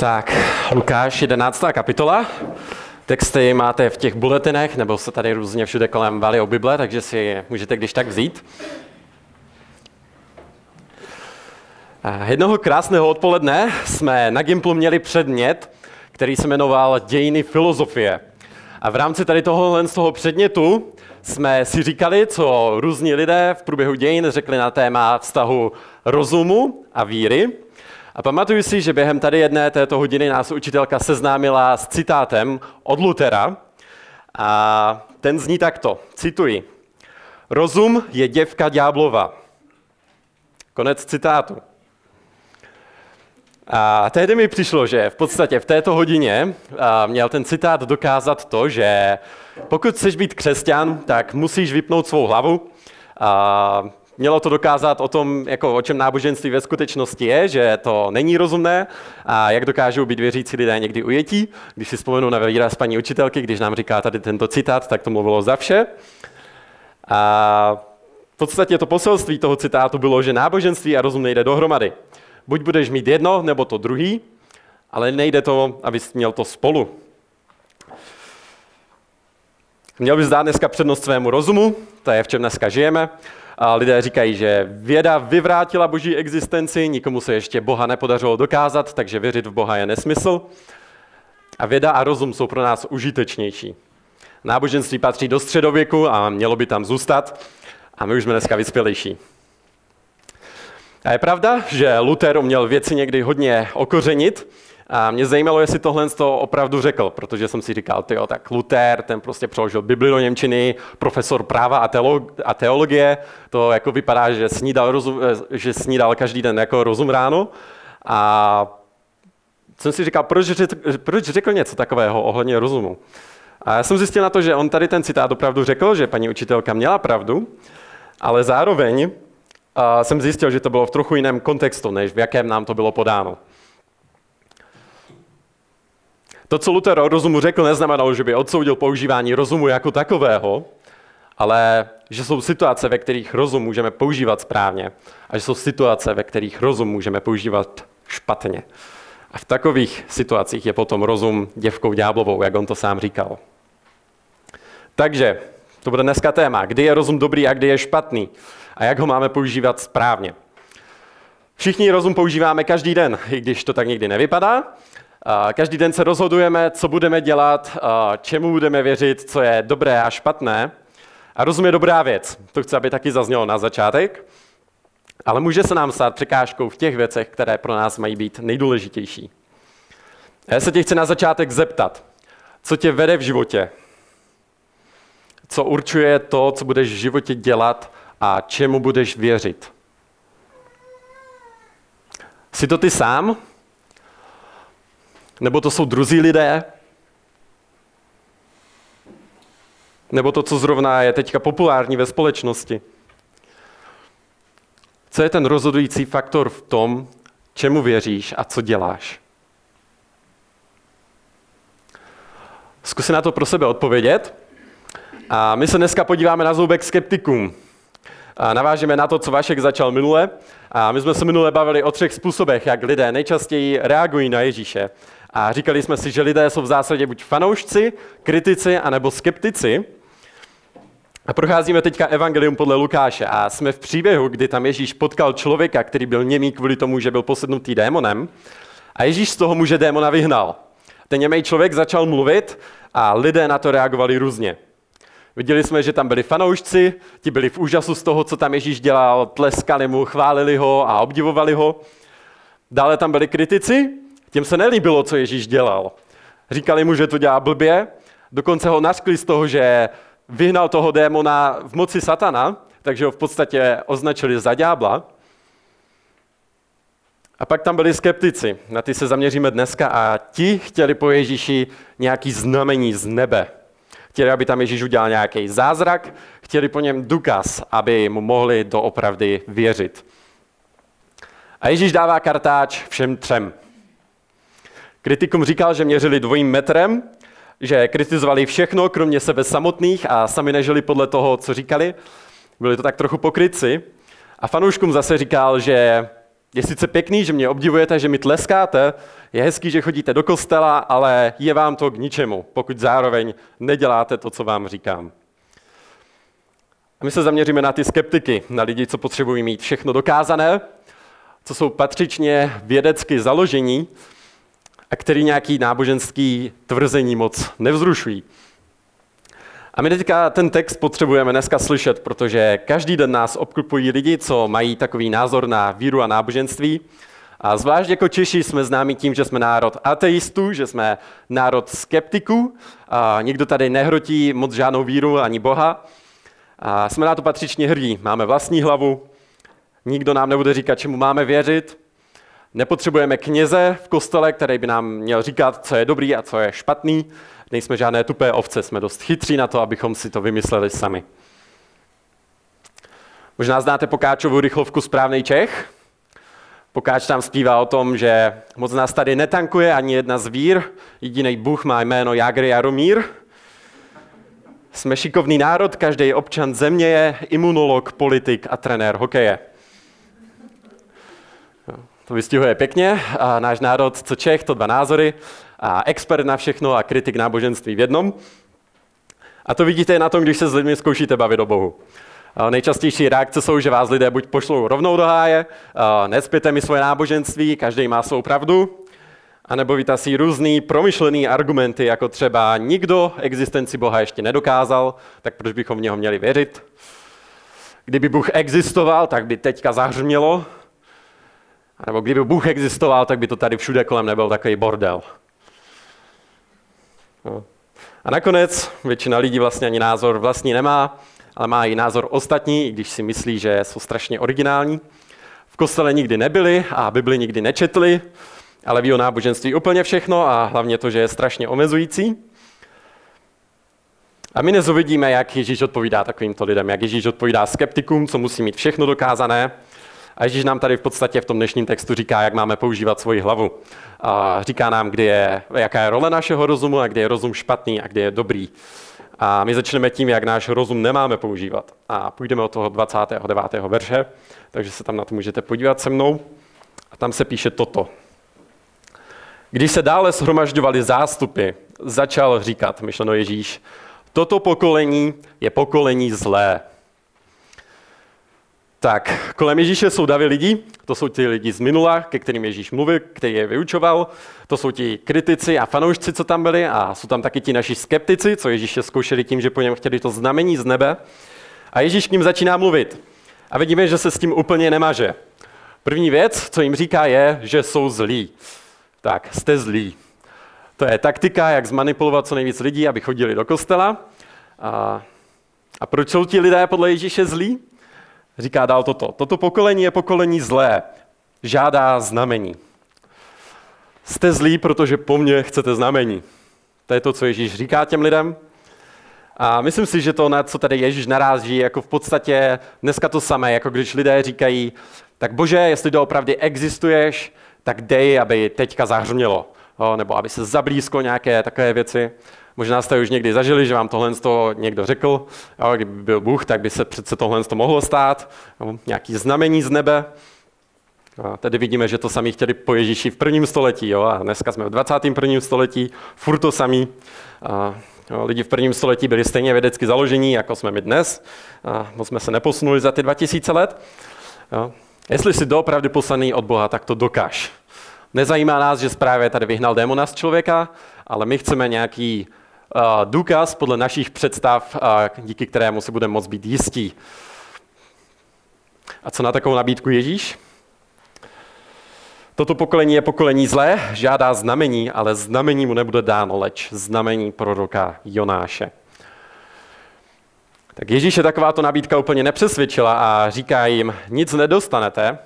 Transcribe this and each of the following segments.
Tak, Lukáš, 11. kapitola. Texty máte v těch bulletinech, nebo se tady různě všude kolem vali o Bible, takže si je můžete když tak vzít. Jednoho krásného odpoledne jsme na Gimplu měli předmět, který se jmenoval Dějiny filozofie. A v rámci tady tohohle z toho předmětu jsme si říkali, co různí lidé v průběhu dějin řekli na téma vztahu rozumu a víry. A pamatuju si, že během tady jedné této hodiny nás učitelka seznámila s citátem od Lutera. A ten zní takto, cituji. Rozum je děvka ďáblova. Konec citátu. A tehdy mi přišlo, že v podstatě v této hodině měl ten citát dokázat to, že pokud chceš být křesťan, tak musíš vypnout svou hlavu. A mělo to dokázat o tom, jako o čem náboženství ve skutečnosti je, že to není rozumné a jak dokážou být věřící lidé někdy ujetí. Když si vzpomenu na výraz paní učitelky, když nám říká tady tento citát, tak to mluvilo za vše. A v podstatě to poselství toho citátu bylo, že náboženství a rozum nejde dohromady. Buď budeš mít jedno, nebo to druhý, ale nejde to, abys měl to spolu. Měl bys dát dneska přednost svému rozumu, to je v čem dneska žijeme. A lidé říkají, že věda vyvrátila boží existenci, nikomu se ještě Boha nepodařilo dokázat, takže věřit v Boha je nesmysl. A věda a rozum jsou pro nás užitečnější. Náboženství patří do středověku a mělo by tam zůstat. A my už jsme dneska vyspělejší. A je pravda, že Luther uměl věci někdy hodně okořenit, a mě zajímalo, jestli tohle to opravdu řekl, protože jsem si říkal, tyjo, tak Luther, ten prostě přeložil Bibli do Němčiny, profesor práva a, teologie, to jako vypadá, že snídal, rozum, eh, že snídal každý den jako rozum ráno. A jsem si říkal, proč, řekl, proč řekl něco takového ohledně rozumu? A já jsem zjistil na to, že on tady ten citát opravdu řekl, že paní učitelka měla pravdu, ale zároveň jsem zjistil, že to bylo v trochu jiném kontextu, než v jakém nám to bylo podáno. To, co Luther o rozumu řekl, neznamenalo, že by odsoudil používání rozumu jako takového, ale že jsou situace, ve kterých rozum můžeme používat správně a že jsou situace, ve kterých rozum můžeme používat špatně. A v takových situacích je potom rozum děvkou ďáblovou, jak on to sám říkal. Takže to bude dneska téma, kdy je rozum dobrý a kdy je špatný a jak ho máme používat správně. Všichni rozum používáme každý den, i když to tak nikdy nevypadá. Každý den se rozhodujeme, co budeme dělat, čemu budeme věřit, co je dobré a špatné. A rozum je dobrá věc. To chci, aby taky zaznělo na začátek. Ale může se nám stát překážkou v těch věcech, které pro nás mají být nejdůležitější. Já se tě chci na začátek zeptat, co tě vede v životě? Co určuje to, co budeš v životě dělat a čemu budeš věřit? Jsi to ty sám? Nebo to jsou druzí lidé? Nebo to, co zrovna je teďka populární ve společnosti? Co je ten rozhodující faktor v tom, čemu věříš a co děláš? Zkusím na to pro sebe odpovědět. A my se dneska podíváme na zoubek skeptikům. A navážeme na to, co Vašek začal minule. A my jsme se minule bavili o třech způsobech, jak lidé nejčastěji reagují na Ježíše. A říkali jsme si, že lidé jsou v zásadě buď fanoušci, kritici, anebo skeptici. A procházíme teďka evangelium podle Lukáše a jsme v příběhu, kdy tam Ježíš potkal člověka, který byl němý kvůli tomu, že byl posednutý démonem. A Ježíš z toho muže démona vyhnal. Ten němý člověk začal mluvit a lidé na to reagovali různě. Viděli jsme, že tam byli fanoušci, ti byli v úžasu z toho, co tam Ježíš dělal, tleskali mu, chválili ho a obdivovali ho. Dále tam byli kritici, Těm se nelíbilo, co Ježíš dělal. Říkali mu, že to dělá blbě, dokonce ho nařkli z toho, že vyhnal toho démona v moci satana, takže ho v podstatě označili za ďábla. A pak tam byli skeptici, na ty se zaměříme dneska a ti chtěli po Ježíši nějaký znamení z nebe. Chtěli, aby tam Ježíš udělal nějaký zázrak, chtěli po něm důkaz, aby mu mohli doopravdy věřit. A Ježíš dává kartáč všem třem. Kritikům říkal, že měřili dvojím metrem, že kritizovali všechno, kromě sebe samotných a sami nežili podle toho, co říkali. Byli to tak trochu pokryci. A fanouškům zase říkal, že Je sice pěkný, že mě obdivujete, že mi tleskáte, je hezký, že chodíte do kostela, ale je vám to k ničemu, pokud zároveň neděláte to, co vám říkám. A my se zaměříme na ty skeptiky, na lidi, co potřebují mít všechno dokázané, co jsou patřičně vědecky založení a který nějaký náboženský tvrzení moc nevzrušují. A my teďka ten text potřebujeme dneska slyšet, protože každý den nás obklupují lidi, co mají takový názor na víru a náboženství. A zvlášť jako Češi jsme známí tím, že jsme národ ateistů, že jsme národ skeptiků. A nikdo tady nehrotí moc žádnou víru ani Boha. A jsme na to patřičně hrdí. Máme vlastní hlavu, nikdo nám nebude říkat, čemu máme věřit. Nepotřebujeme kněze v kostele, který by nám měl říkat, co je dobrý a co je špatný. Nejsme žádné tupé ovce, jsme dost chytří na to, abychom si to vymysleli sami. Možná znáte Pokáčovu rychlovku Správný Čech? Pokáč tam zpívá o tom, že moc nás tady netankuje ani jedna zvír, jediný Bůh má jméno Jágr Jaromír. Jsme šikovný národ, každý občan země je imunolog, politik a trenér hokeje. To vystihuje pěkně. A náš národ, co Čech, to dva názory. A expert na všechno a kritik náboženství v jednom. A to vidíte na tom, když se s lidmi zkoušíte bavit o Bohu. Nejčastější reakce jsou, že vás lidé buď pošlou rovnou do háje, nespěte mi svoje náboženství, každý má svou pravdu, anebo vytasí různý promyšlený argumenty, jako třeba nikdo existenci Boha ještě nedokázal, tak proč bychom v něho měli věřit? Kdyby Bůh existoval, tak by teďka zahřmělo, nebo kdyby Bůh existoval, tak by to tady všude kolem nebyl takový bordel. No. A nakonec většina lidí vlastně ani názor vlastní nemá, ale má i názor ostatní, i když si myslí, že jsou strašně originální. V kostele nikdy nebyli a Bibli nikdy nečetli, ale ví o náboženství úplně všechno a hlavně to, že je strašně omezující. A my dnes jak Ježíš odpovídá takovýmto lidem, jak Ježíš odpovídá skeptikům, co musí mít všechno dokázané, a Ježíš nám tady v podstatě v tom dnešním textu říká, jak máme používat svoji hlavu. A říká nám, kdy je, jaká je role našeho rozumu a kdy je rozum špatný a kdy je dobrý. A my začneme tím, jak náš rozum nemáme používat. A půjdeme od toho 29. verše, takže se tam na to můžete podívat se mnou. A tam se píše toto. Když se dále shromažďovali zástupy, začal říkat, myšleno Ježíš, toto pokolení je pokolení zlé. Tak, kolem Ježíše jsou davy lidí, to jsou ti lidi z minula, ke kterým Ježíš mluvil, který je vyučoval, to jsou ti kritici a fanoušci, co tam byli, a jsou tam taky ti naši skeptici, co Ježíše zkoušeli tím, že po něm chtěli to znamení z nebe. A Ježíš k ním začíná mluvit. A vidíme, že se s tím úplně nemaže. První věc, co jim říká, je, že jsou zlí. Tak, jste zlí. To je taktika, jak zmanipulovat co nejvíc lidí, aby chodili do kostela. A, a proč jsou ti lidé podle Ježíše zlí? Říká dál toto. Toto pokolení je pokolení zlé, žádá znamení. Jste zlí, protože po mně chcete znamení. To je to, co Ježíš říká těm lidem. A myslím si, že to, na co tady Ježíš naráží, jako v podstatě dneska to samé, jako když lidé říkají, tak bože, jestli doopravdy existuješ, tak dej, aby teďka zahřmělo. nebo aby se zablízko nějaké takové věci. Možná jste už někdy zažili, že vám tohle někdo řekl, jo, kdyby byl Bůh, tak by se přece tohle mohlo stát, jo, nějaký znamení z nebe. A tady vidíme, že to sami chtěli po Ježíši v prvním století, jo, a dneska jsme v 21. století, furt to samý. A, jo, lidi v prvním století byli stejně vědecky založení, jako jsme my dnes. A moc jsme se neposunuli za ty 2000 let. Jo. Jestli jsi doopravdy poslaný od Boha, tak to dokáž. Nezajímá nás, že právě tady vyhnal démona z člověka, ale my chceme nějaký důkaz podle našich představ, díky kterému si budeme moct být jistí. A co na takovou nabídku Ježíš? Toto pokolení je pokolení zlé, žádá znamení, ale znamení mu nebude dáno, leč znamení proroka Jonáše. Tak Ježíše takováto nabídka úplně nepřesvědčila a říká jim, nic nedostanete,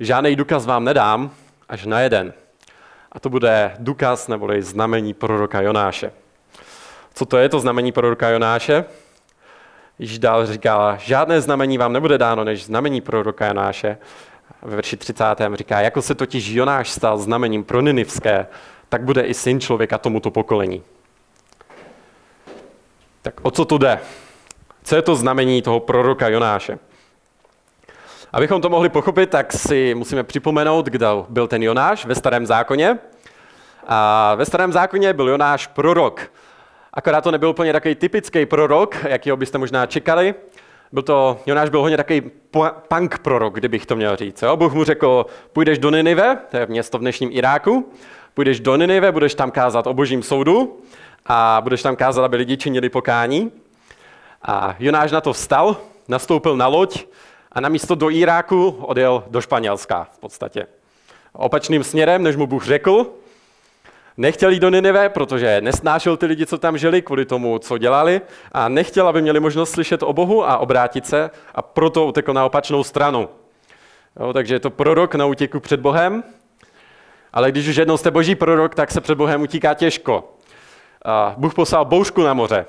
žádný důkaz vám nedám, až na jeden. A to bude důkaz neboli znamení proroka Jonáše. Co to je to znamení proroka Jonáše? Již dál říká, žádné znamení vám nebude dáno, než znamení proroka Jonáše. Ve verši 30. říká, jako se totiž Jonáš stal znamením pro Ninivské, tak bude i syn člověka tomuto pokolení. Tak o co tu jde? Co je to znamení toho proroka Jonáše? Abychom to mohli pochopit, tak si musíme připomenout, kdo byl ten Jonáš ve starém zákoně. A ve starém zákoně byl Jonáš prorok. Akorát to nebyl úplně takový typický prorok, jakýho byste možná čekali. Byl to, Jonáš byl hodně takový punk prorok, kdybych to měl říct. Jo? Bůh mu řekl, půjdeš do Ninive, to je město v dnešním Iráku, půjdeš do Ninive, budeš tam kázat o božím soudu a budeš tam kázat, aby lidi činili pokání. A Jonáš na to vstal, nastoupil na loď a na místo do Iráku odjel do Španělska v podstatě. Opačným směrem, než mu Bůh řekl, Nechtěl jít do Ninive, protože nesnášel ty lidi, co tam žili, kvůli tomu, co dělali, a nechtěl, aby měli možnost slyšet o Bohu a obrátit se, a proto utekl na opačnou stranu. Jo, takže je to prorok na útěku před Bohem, ale když už jednou jste boží prorok, tak se před Bohem utíká těžko. A Bůh poslal bouřku na moře.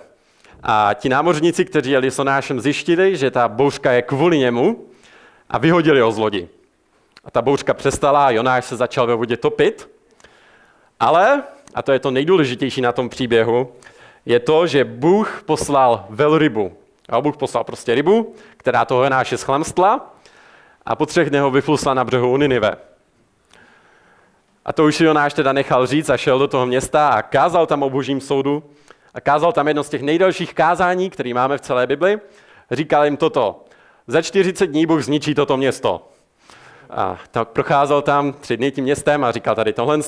A ti námořníci, kteří jeli s Onášem, zjištili, že ta bouřka je kvůli němu a vyhodili ho z lodi. A ta bouřka přestala a Jonáš se začal ve vodě topit ale, a to je to nejdůležitější na tom příběhu, je to, že Bůh poslal velrybu. A Bůh poslal prostě rybu, která toho Jonáše schlamstla a po třech dnech ho vyflusla na břehu Ninive. A to už Jonáš teda nechal říct a šel do toho města a kázal tam o božím soudu. A kázal tam jedno z těch nejdelších kázání, který máme v celé Bibli. Říkal jim toto. Za 40 dní Bůh zničí toto město. A tak procházel tam tři dny tím městem a říkal tady tohle.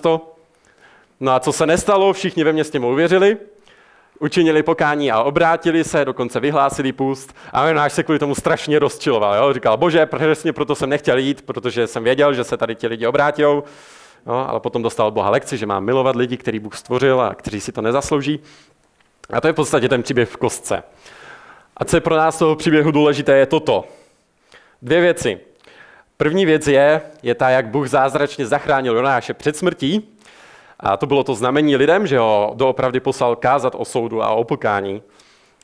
No a co se nestalo, všichni ve městě mu uvěřili, učinili pokání a obrátili se, dokonce vyhlásili půst a Jonáš se kvůli tomu strašně rozčiloval. Jo? Říkal, bože, přesně proto jsem nechtěl jít, protože jsem věděl, že se tady ti lidi obrátí. No, ale potom dostal Boha lekci, že má milovat lidi, který Bůh stvořil a kteří si to nezaslouží. A to je v podstatě ten příběh v kostce. A co je pro nás toho příběhu důležité, je toto. Dvě věci. První věc je, je ta, jak Bůh zázračně zachránil Jonáše před smrtí, a to bylo to znamení lidem, že ho doopravdy poslal kázat o soudu a o pokání.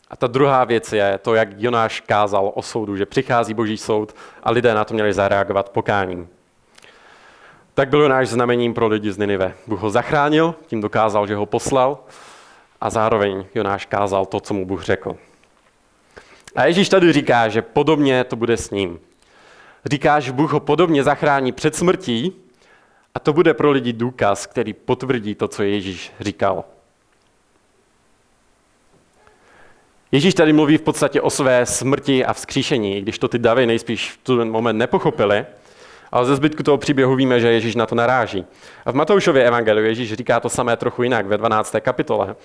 A ta druhá věc je to, jak Jonáš kázal o soudu, že přichází boží soud a lidé na to měli zareagovat pokáním. Tak byl Jonáš znamením pro lidi z Ninive. Bůh ho zachránil, tím dokázal, že ho poslal a zároveň Jonáš kázal to, co mu Bůh řekl. A Ježíš tady říká, že podobně to bude s ním. Říká, že Bůh ho podobně zachrání před smrtí, a to bude pro lidi důkaz, který potvrdí to, co Ježíš říkal. Ježíš tady mluví v podstatě o své smrti a vzkříšení, když to ty davy nejspíš v ten moment nepochopili, ale ze zbytku toho příběhu víme, že Ježíš na to naráží. A v Matoušově evangeliu Ježíš říká to samé trochu jinak ve 12. kapitole.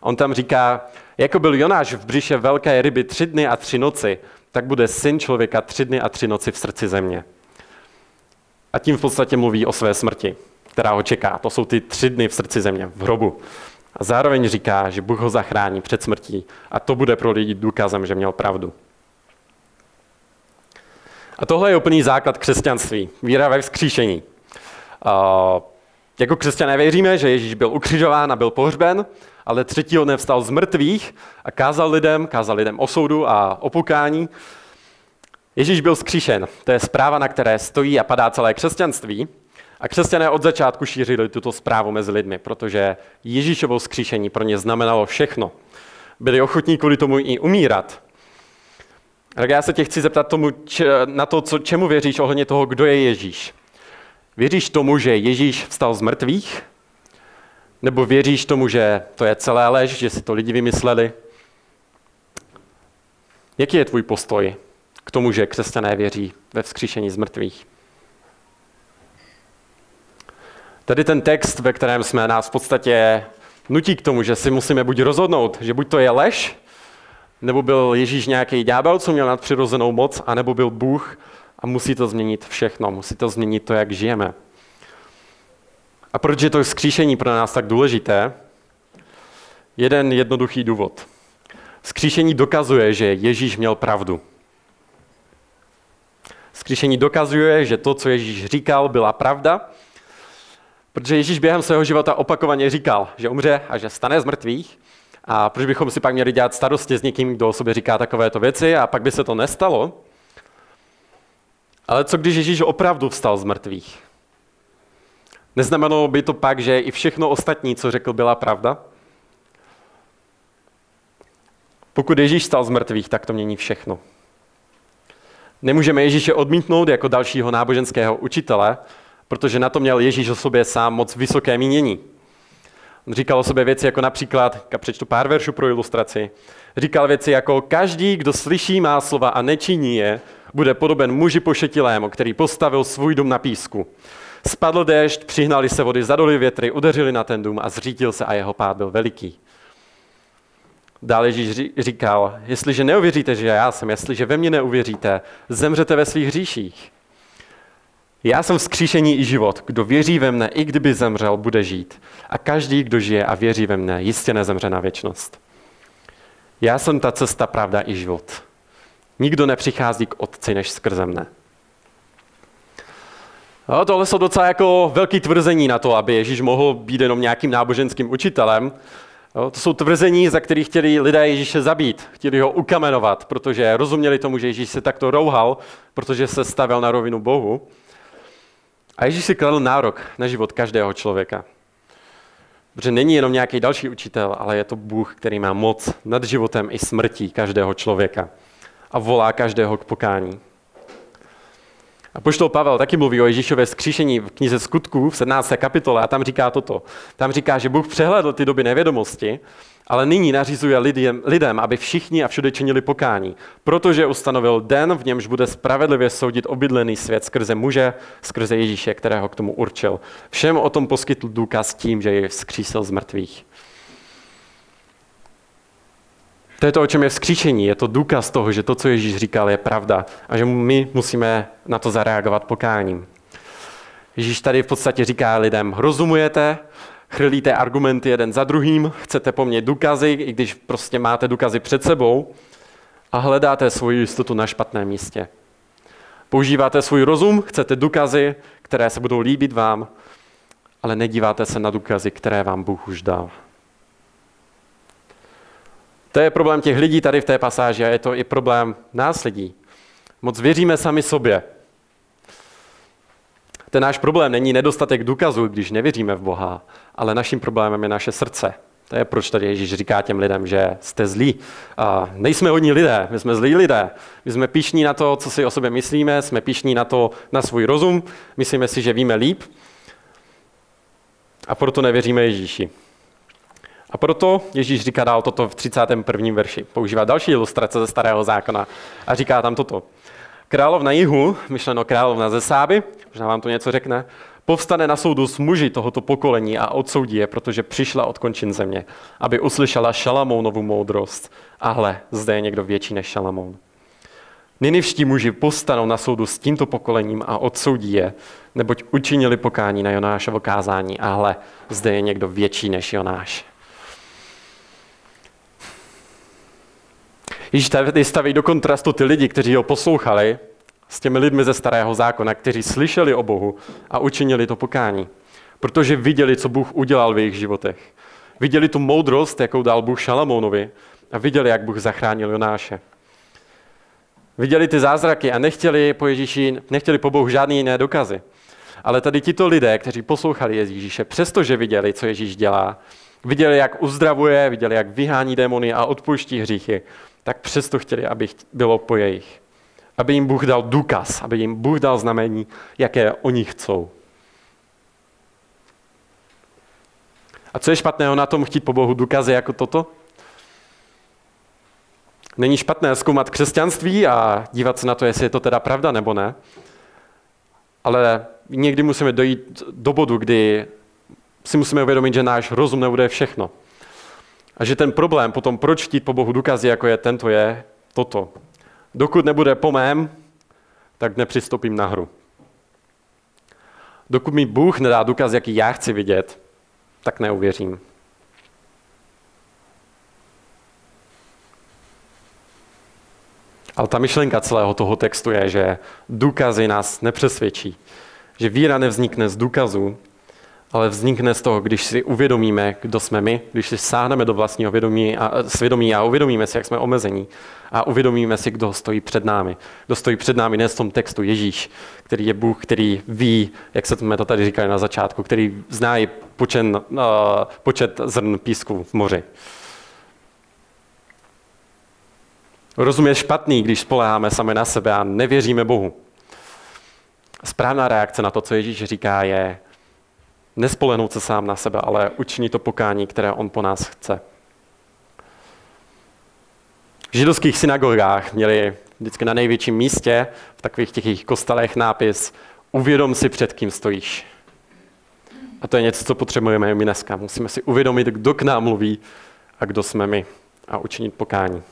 On tam říká, jako byl Jonáš v břiše velké ryby tři dny a tři noci, tak bude syn člověka tři dny a tři noci v srdci země. A tím v podstatě mluví o své smrti, která ho čeká. To jsou ty tři dny v srdci země, v hrobu. A zároveň říká, že Bůh ho zachrání před smrtí. A to bude pro lidi důkazem, že měl pravdu. A tohle je úplný základ křesťanství. Víra ve vzkříšení. Uh, jako křesťané věříme, že Ježíš byl ukřižován a byl pohřben, ale třetího dne vstal z mrtvých a kázal lidem, kázal lidem o soudu a o pokání Ježíš byl skříšen. To je zpráva, na které stojí a padá celé křesťanství. A křesťané od začátku šířili tuto zprávu mezi lidmi, protože Ježíšovo skříšení pro ně znamenalo všechno. Byli ochotní kvůli tomu i umírat. Tak já se tě chci zeptat tomu, na to, co, čemu věříš ohledně toho, kdo je Ježíš. Věříš tomu, že Ježíš vstal z mrtvých? Nebo věříš tomu, že to je celé lež, že si to lidi vymysleli? Jaký je tvůj postoj k tomu, že křesťané věří ve vzkříšení z mrtvých. Tady ten text, ve kterém jsme nás v podstatě nutí k tomu, že si musíme buď rozhodnout, že buď to je lež, nebo byl Ježíš nějaký ďábel, co měl nadpřirozenou moc, anebo byl Bůh a musí to změnit všechno, musí to změnit to, jak žijeme. A proč je to vzkříšení pro nás tak důležité? Jeden jednoduchý důvod. Vzkříšení dokazuje, že Ježíš měl pravdu. Skříšení dokazuje, že to, co Ježíš říkal, byla pravda, protože Ježíš během svého života opakovaně říkal, že umře a že stane z mrtvých. A proč bychom si pak měli dělat starosti s někým, kdo o sobě říká takovéto věci a pak by se to nestalo? Ale co když Ježíš opravdu vstal z mrtvých? Neznamenalo by to pak, že i všechno ostatní, co řekl, byla pravda? Pokud Ježíš stal z mrtvých, tak to mění všechno. Nemůžeme Ježíše odmítnout jako dalšího náboženského učitele, protože na to měl Ježíš o sobě sám moc vysoké mínění. On říkal o sobě věci jako například, přečtu pár veršů pro ilustraci, říkal věci jako každý, kdo slyší má slova a nečiní je, bude podoben muži pošetilému, který postavil svůj dům na písku. Spadl déšť, přihnali se vody, zadoli větry, udeřili na ten dům a zřítil se a jeho pád byl veliký. Dále Ježíš říkal, jestliže neuvěříte, že já jsem, jestliže ve mně neuvěříte, zemřete ve svých hříších. Já jsem vzkříšení i život. Kdo věří ve mne, i kdyby zemřel, bude žít. A každý, kdo žije a věří ve mne, jistě nezemře na věčnost. Já jsem ta cesta, pravda i život. Nikdo nepřichází k Otci než skrze mne. No, tohle jsou docela jako velký tvrzení na to, aby Ježíš mohl být jenom nějakým náboženským učitelem. No, to jsou tvrzení, za kterých chtěli lidé Ježíše zabít, chtěli ho ukamenovat, protože rozuměli tomu, že Ježíš se takto rouhal, protože se stavěl na rovinu Bohu. A Ježíš si kladl nárok na život každého člověka. Protože není jenom nějaký další učitel, ale je to Bůh, který má moc nad životem i smrtí každého člověka a volá každého k pokání. A poštol Pavel taky mluví o Ježíšově skříšení v knize Skutků v 17. kapitole a tam říká toto. Tam říká, že Bůh přehledl ty doby nevědomosti, ale nyní nařizuje lidem, lidem, aby všichni a všude činili pokání, protože ustanovil den, v němž bude spravedlivě soudit obydlený svět skrze muže, skrze Ježíše, kterého k tomu určil. Všem o tom poskytl důkaz tím, že je vzkřísil z mrtvých. To je to, o čem je vzkříšení. Je to důkaz toho, že to, co Ježíš říkal, je pravda a že my musíme na to zareagovat pokáním. Ježíš tady v podstatě říká lidem, rozumujete, chrlíte argumenty jeden za druhým, chcete po mně důkazy, i když prostě máte důkazy před sebou a hledáte svoji jistotu na špatném místě. Používáte svůj rozum, chcete důkazy, které se budou líbit vám, ale nedíváte se na důkazy, které vám Bůh už dal. To je problém těch lidí tady v té pasáži a je to i problém nás lidí. Moc věříme sami sobě. Ten náš problém není nedostatek důkazů, když nevěříme v Boha, ale naším problémem je naše srdce. To je proč tady Ježíš říká těm lidem, že jste zlí. A nejsme hodní lidé, my jsme zlí lidé. My jsme píšní na to, co si o sobě myslíme, jsme píšní na to, na svůj rozum, myslíme si, že víme líp a proto nevěříme Ježíši. A proto Ježíš říká dál toto v 31. verši. Používá další ilustrace ze starého zákona a říká tam toto. Královna jihu, myšleno královna ze Sáby, možná vám to něco řekne, povstane na soudu s muži tohoto pokolení a odsoudí je, protože přišla od končin země, aby uslyšela Šalamounovu moudrost. A hle, zde je někdo větší než Šalamoun. Ninivští muži povstanou na soudu s tímto pokolením a odsoudí je, neboť učinili pokání na Jonášovo kázání. A hle, zde je někdo větší než Jonáš. Ježíš tady staví do kontrastu ty lidi, kteří ho poslouchali, s těmi lidmi ze starého zákona, kteří slyšeli o Bohu a učinili to pokání. Protože viděli, co Bůh udělal v jejich životech. Viděli tu moudrost, jakou dal Bůh Šalamounovi a viděli, jak Bůh zachránil Jonáše. Viděli ty zázraky a nechtěli po Ježíši, nechtěli po Bohu žádný jiné dokazy. Ale tady tito lidé, kteří poslouchali Ježíše, přestože viděli, co Ježíš dělá, viděli, jak uzdravuje, viděli, jak vyhání démony a odpouští hříchy, tak přesto chtěli, aby bylo po jejich. Aby jim Bůh dal důkaz, aby jim Bůh dal znamení, jaké oni chcou. A co je špatného na tom chtít po Bohu důkazy jako toto? Není špatné zkoumat křesťanství a dívat se na to, jestli je to teda pravda nebo ne. Ale někdy musíme dojít do bodu, kdy si musíme uvědomit, že náš rozum nebude všechno. A že ten problém potom, proč chtít po Bohu důkazy, jako je tento, je toto. Dokud nebude po mém, tak nepřistoupím na hru. Dokud mi Bůh nedá důkaz, jaký já chci vidět, tak neuvěřím. Ale ta myšlenka celého toho textu je, že důkazy nás nepřesvědčí. Že víra nevznikne z důkazů, ale vznikne z toho, když si uvědomíme, kdo jsme my, když si sáhneme do vlastního vědomí a, svědomí a uvědomíme si, jak jsme omezení a uvědomíme si, kdo stojí před námi. Kdo stojí před námi ne v tom textu Ježíš, který je Bůh, který ví, jak se jsme to tady říkali na začátku, který zná i počen, uh, počet zrn písku v moři. Rozum je špatný, když spoleháme sami na sebe a nevěříme Bohu. Správná reakce na to, co Ježíš říká, je nespolehnout se sám na sebe, ale učinit to pokání, které on po nás chce. V židovských synagogách měli vždycky na největším místě v takových těch jejich kostelech nápis Uvědom si, před kým stojíš. A to je něco, co potřebujeme my dneska. Musíme si uvědomit, kdo k nám mluví a kdo jsme my a učinit pokání.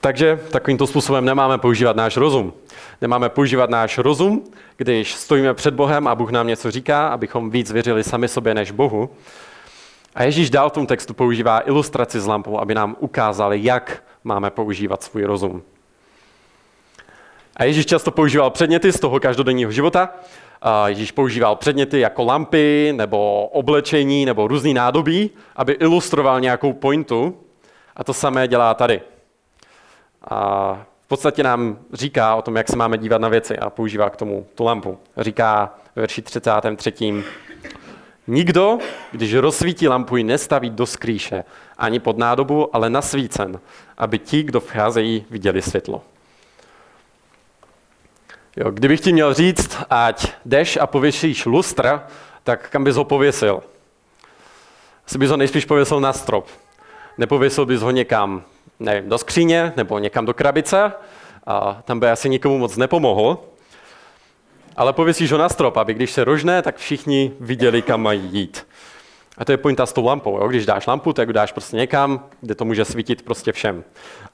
Takže takovýmto způsobem nemáme používat náš rozum. Nemáme používat náš rozum, když stojíme před Bohem a Bůh nám něco říká, abychom víc věřili sami sobě než Bohu. A Ježíš dál v tom textu používá ilustraci s lampou, aby nám ukázali, jak máme používat svůj rozum. A Ježíš často používal předměty z toho každodenního života. Ježíš používal předměty jako lampy, nebo oblečení, nebo různý nádobí, aby ilustroval nějakou pointu. A to samé dělá tady. A v podstatě nám říká o tom, jak se máme dívat na věci a používá k tomu tu lampu. Říká ve verši 33. Nikdo, když rozsvítí lampu, ji nestaví do skrýše, ani pod nádobu, ale na svícen, aby ti, kdo vcházejí, viděli světlo. Jo, kdybych ti měl říct, ať jdeš a pověšíš lustra, tak kam bys ho pověsil? Asi bys ho nejspíš pověsil na strop. Nepověsil bys ho někam, nevím, do skříně nebo někam do krabice, a tam by asi nikomu moc nepomohl. Ale pověsíš ho na strop, aby když se rožne, tak všichni viděli, kam mají jít. A to je pointa s tou lampou. Jo? Když dáš lampu, tak dáš prostě někam, kde to může svítit prostě všem.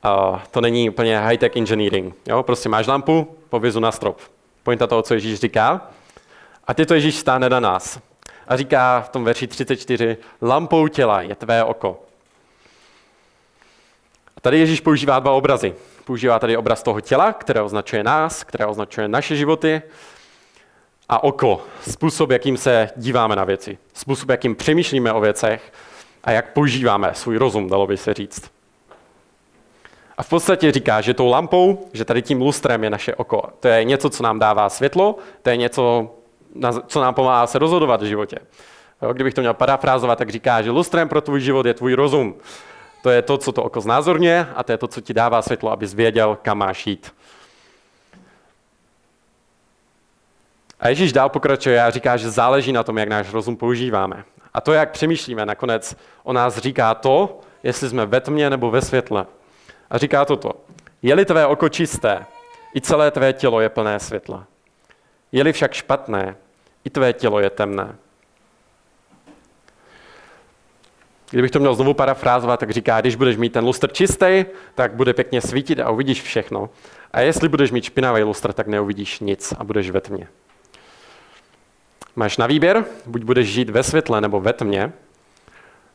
A to není úplně high-tech engineering. Jo? Prostě máš lampu, povězu na strop. Pointa toho, co Ježíš říká. A ty to Ježíš stáne na nás. A říká v tom verši 34, lampou těla je tvé oko. Tady Ježíš používá dva obrazy. Používá tady obraz toho těla, které označuje nás, které označuje naše životy, a oko, způsob, jakým se díváme na věci, způsob, jakým přemýšlíme o věcech a jak používáme svůj rozum, dalo by se říct. A v podstatě říká, že tou lampou, že tady tím lustrem je naše oko. To je něco, co nám dává světlo, to je něco, co nám pomáhá se rozhodovat v životě. Kdybych to měl parafrázovat, tak říká, že lustrem pro tvůj život je tvůj rozum. To je to, co to oko znázorňuje a to je to, co ti dává světlo, abys věděl, kam máš jít. A Ježíš dál pokračuje a říká, že záleží na tom, jak náš rozum používáme. A to, jak přemýšlíme, nakonec o nás říká to, jestli jsme ve tmě nebo ve světle. A říká toto. Je-li tvé oko čisté, i celé tvé tělo je plné světla. Je-li však špatné, i tvé tělo je temné. Kdybych to měl znovu parafrázovat, tak říká, když budeš mít ten lustr čistý, tak bude pěkně svítit a uvidíš všechno. A jestli budeš mít špinavý lustr, tak neuvidíš nic a budeš ve tmě. Máš na výběr, buď budeš žít ve světle nebo ve tmě.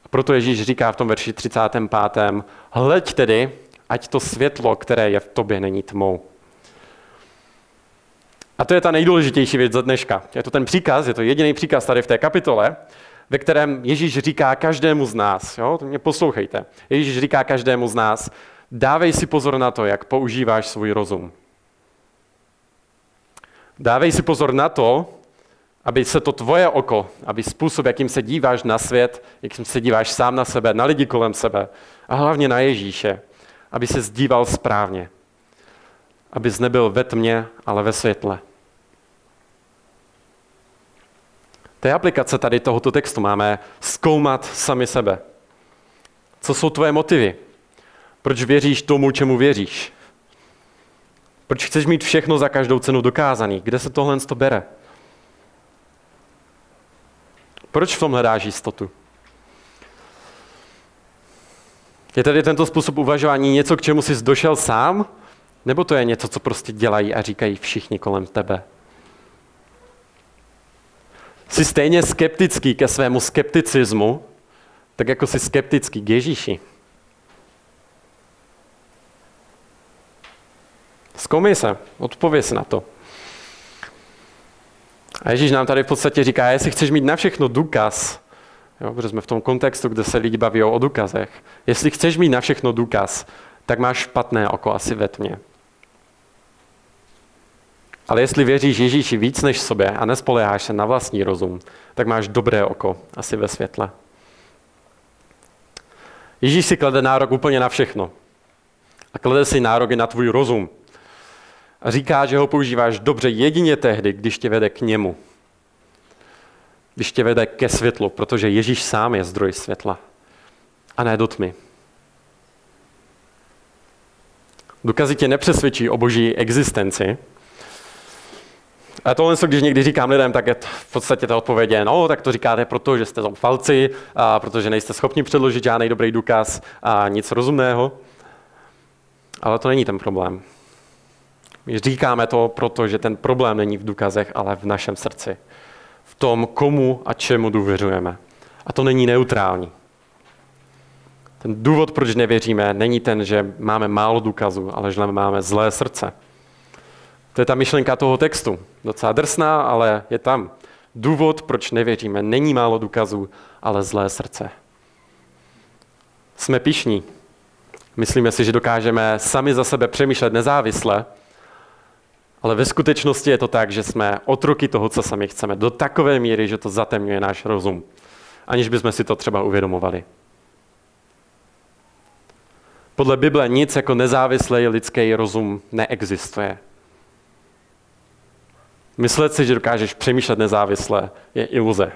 A proto Ježíš říká v tom verši 35. Hleď tedy, ať to světlo, které je v tobě, není tmou. A to je ta nejdůležitější věc za dneška. Je to ten příkaz, je to jediný příkaz tady v té kapitole, ve kterém Ježíš říká každému z nás, jo, to mě poslouchejte, Ježíš říká každému z nás, dávej si pozor na to, jak používáš svůj rozum. Dávej si pozor na to, aby se to tvoje oko, aby způsob, jakým se díváš na svět, jakým se díváš sám na sebe, na lidi kolem sebe a hlavně na Ježíše, aby se zdíval správně. Abys nebyl ve tmě, ale ve světle. Té aplikace tady tohoto textu máme zkoumat sami sebe. Co jsou tvoje motivy? Proč věříš tomu, čemu věříš? Proč chceš mít všechno za každou cenu dokázaný? Kde se tohle to bere? Proč v tom hledáš jistotu? Je tedy tento způsob uvažování něco, k čemu jsi došel sám? Nebo to je něco, co prostě dělají a říkají všichni kolem tebe? Jsi stejně skeptický ke svému skepticismu, tak jako jsi skeptický k Ježíši. Zkoumej se, odpověz na to. A Ježíš nám tady v podstatě říká, jestli chceš mít na všechno důkaz, jo, protože jsme v tom kontextu, kde se lidi baví o důkazech, jestli chceš mít na všechno důkaz, tak máš špatné oko asi ve tmě. Ale jestli věříš Ježíši víc než sobě a nespoleháš se na vlastní rozum, tak máš dobré oko asi ve světle. Ježíš si klade nárok úplně na všechno. A klade si nároky na tvůj rozum. A říká, že ho používáš dobře jedině tehdy, když tě vede k němu. Když tě vede ke světlu, protože Ježíš sám je zdroj světla. A ne do tmy. Důkazy tě nepřesvědčí o boží existenci. A tohle, když někdy říkám lidem, tak je v podstatě ta odpověď je, no, tak to říkáte proto, že jste zoufalci, a protože nejste schopni předložit žádný dobrý důkaz a nic rozumného. Ale to není ten problém. My říkáme to proto, že ten problém není v důkazech, ale v našem srdci. V tom, komu a čemu důvěřujeme. A to není neutrální. Ten důvod, proč nevěříme, není ten, že máme málo důkazů, ale že máme zlé srdce. To je ta myšlenka toho textu. Docela drsná, ale je tam. Důvod, proč nevěříme, není málo důkazů, ale zlé srdce. Jsme pišní. Myslíme si, že dokážeme sami za sebe přemýšlet nezávisle, ale ve skutečnosti je to tak, že jsme otroky toho, co sami chceme, do takové míry, že to zatemňuje náš rozum, aniž bychom si to třeba uvědomovali. Podle Bible nic jako nezávislý lidský rozum neexistuje. Myslet si, že dokážeš přemýšlet nezávisle, je iluze.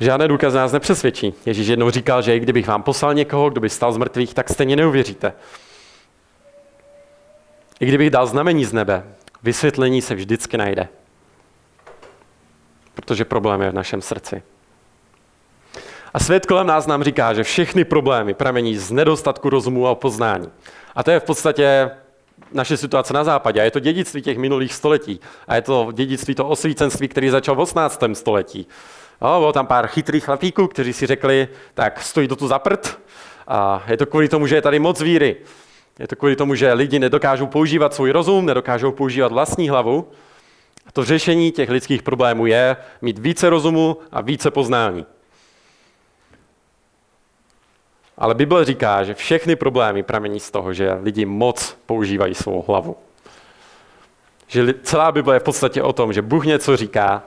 Žádné důkaz nás nepřesvědčí. Ježíš jednou říkal, že i kdybych vám poslal někoho, kdo by stal z mrtvých, tak stejně neuvěříte. I kdybych dal znamení z nebe, vysvětlení se vždycky najde. Protože problém je v našem srdci. A svět kolem nás nám říká, že všechny problémy pramení z nedostatku rozumu a poznání. A to je v podstatě naše situace na západě. A je to dědictví těch minulých století. A je to dědictví to osvícenství, který začal v 18. století. No, bylo tam pár chytrých chlapíků, kteří si řekli, tak stojí to tu za prd. A je to kvůli tomu, že je tady moc víry. Je to kvůli tomu, že lidi nedokážou používat svůj rozum, nedokážou používat vlastní hlavu. A to řešení těch lidských problémů je mít více rozumu a více poznání. Ale Bible říká, že všechny problémy pramení z toho, že lidi moc používají svou hlavu. Že celá Bible je v podstatě o tom, že Bůh něco říká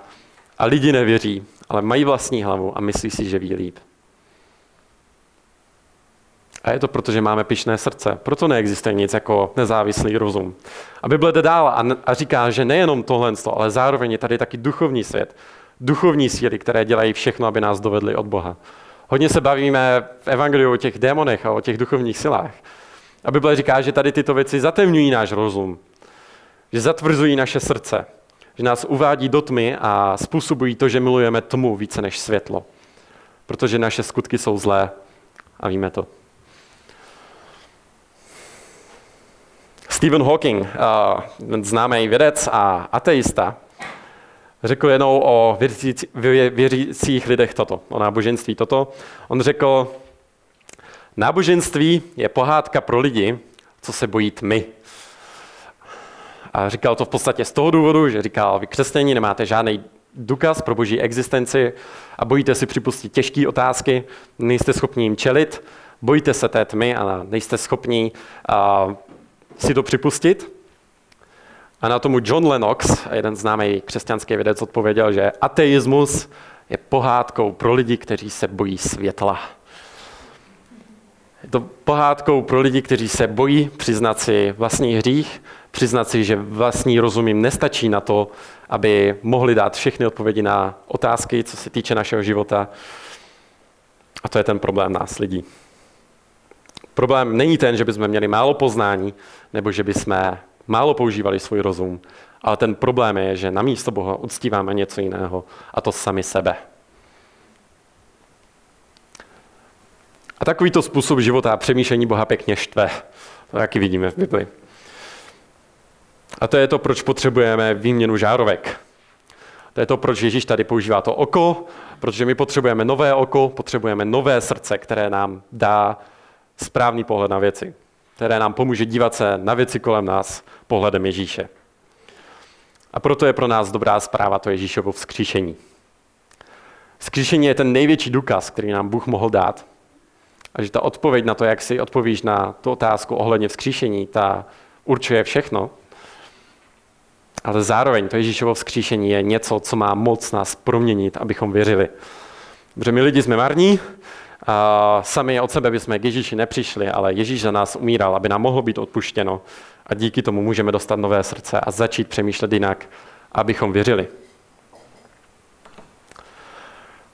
a lidi nevěří, ale mají vlastní hlavu a myslí si, že ví líp. A je to proto, že máme pišné srdce. Proto neexistuje nic jako nezávislý rozum. A Bible jde dál a, a říká, že nejenom tohle, ale zároveň je tady taky duchovní svět. Duchovní síly, které dělají všechno, aby nás dovedli od Boha. Hodně se bavíme v Evangeliu o těch démonech a o těch duchovních silách. A Bible říká, že tady tyto věci zatemňují náš rozum, že zatvrzují naše srdce, že nás uvádí do tmy a způsobují to, že milujeme tmu více než světlo. Protože naše skutky jsou zlé a víme to. Stephen Hawking, známý vědec a ateista, řekl jenom o věřících lidech toto, o náboženství toto. On řekl, náboženství je pohádka pro lidi, co se bojí tmy. A říkal to v podstatě z toho důvodu, že říkal, vy křesťaní nemáte žádný důkaz pro boží existenci a bojíte si připustit těžké otázky, nejste schopni jim čelit, bojíte se té tmy a nejste schopni uh, si to připustit. A na tomu John Lennox, jeden známý křesťanský vědec, odpověděl, že ateismus je pohádkou pro lidi, kteří se bojí světla. Je to pohádkou pro lidi, kteří se bojí přiznat si vlastní hřích, přiznat si, že vlastní rozum jim nestačí na to, aby mohli dát všechny odpovědi na otázky, co se týče našeho života. A to je ten problém nás lidí. Problém není ten, že bychom měli málo poznání, nebo že bychom málo používali svůj rozum, ale ten problém je, že na místo Boha uctíváme něco jiného, a to sami sebe. A takovýto způsob života a přemýšlení Boha pěkně štve. To taky vidíme v Bibli. A to je to, proč potřebujeme výměnu žárovek. To je to, proč Ježíš tady používá to oko, protože my potřebujeme nové oko, potřebujeme nové srdce, které nám dá správný pohled na věci které nám pomůže dívat se na věci kolem nás pohledem Ježíše. A proto je pro nás dobrá zpráva to Ježíšovo vzkříšení. Vzkříšení je ten největší důkaz, který nám Bůh mohl dát. A že ta odpověď na to, jak si odpovíš na tu otázku ohledně vzkříšení, ta určuje všechno. Ale zároveň to Ježíšovo vzkříšení je něco, co má moc nás proměnit, abychom věřili. Protože my lidi jsme marní, sami od sebe bychom k Ježíši nepřišli, ale Ježíš za nás umíral, aby nám mohlo být odpuštěno. A díky tomu můžeme dostat nové srdce a začít přemýšlet jinak, abychom věřili.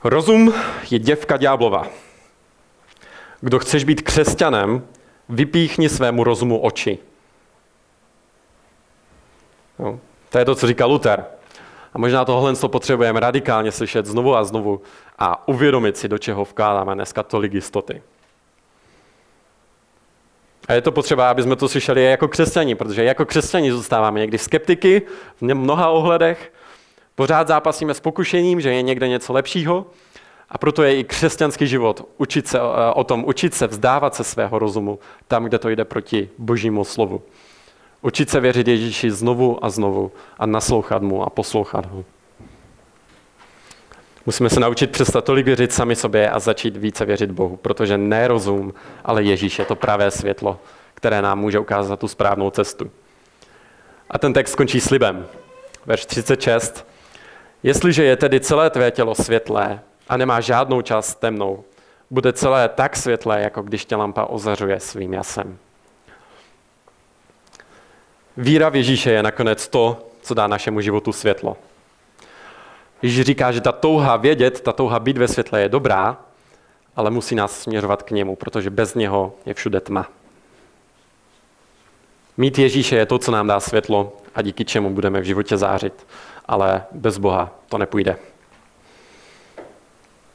Rozum je děvka ďáblova. Kdo chceš být křesťanem, vypíchni svému rozumu oči. No, to je to, co říká Luther. A možná tohle potřebujeme radikálně slyšet znovu a znovu a uvědomit si, do čeho vkládáme dneska tolik jistoty. A je to potřeba, aby jsme to slyšeli jako křesťani, protože jako křesťani zůstáváme někdy skeptiky v mnoha ohledech, pořád zápasíme s pokušením, že je někde něco lepšího a proto je i křesťanský život učit se eh, o tom, učit se vzdávat se svého rozumu tam, kde to jde proti božímu slovu. Učit se věřit Ježíši znovu a znovu a naslouchat mu a poslouchat ho. Musíme se naučit přestat tolik věřit sami sobě a začít více věřit Bohu, protože ne rozum, ale Ježíš je to pravé světlo, které nám může ukázat tu správnou cestu. A ten text končí slibem. Verš 36. Jestliže je tedy celé tvé tělo světlé a nemá žádnou část temnou, bude celé tak světlé, jako když tě lampa ozařuje svým jasem. Víra v Ježíše je nakonec to, co dá našemu životu světlo. Ježíš říká, že ta touha vědět, ta touha být ve světle je dobrá, ale musí nás směřovat k němu, protože bez něho je všude tma. Mít Ježíše je to, co nám dá světlo a díky čemu budeme v životě zářit, ale bez Boha to nepůjde.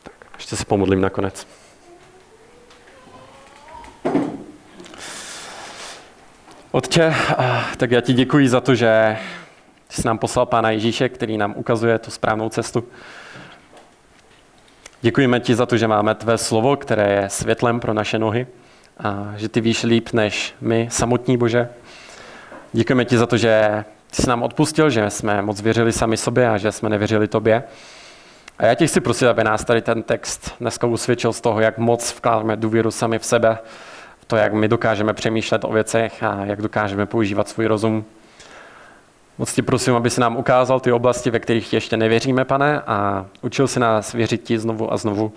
Tak, ještě se pomodlím nakonec. Otče, tak já ti děkuji za to, že jsi nám poslal Pána Ježíše, který nám ukazuje tu správnou cestu. Děkujeme ti za to, že máme tvé slovo, které je světlem pro naše nohy a že ty víš líp než my samotní Bože. Děkujeme ti za to, že jsi nám odpustil, že jsme moc věřili sami sobě a že jsme nevěřili tobě. A já tě chci prosit, aby nás tady ten text dneska usvědčil z toho, jak moc vkládáme důvěru sami v sebe, to, jak my dokážeme přemýšlet o věcech a jak dokážeme používat svůj rozum. Moc ti prosím, aby si nám ukázal ty oblasti, ve kterých ještě nevěříme, pane, a učil si nás věřit ti znovu a znovu.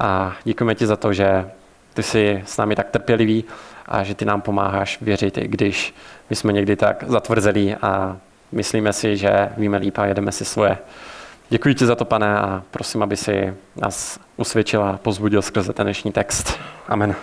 A děkujeme ti za to, že ty jsi s námi tak trpělivý a že ty nám pomáháš věřit, i když my jsme někdy tak zatvrzelí a myslíme si, že víme líp a jedeme si svoje. Děkuji ti za to, pane, a prosím, aby si nás usvědčil a pozbudil skrze ten dnešní text. Amen.